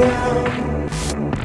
ground.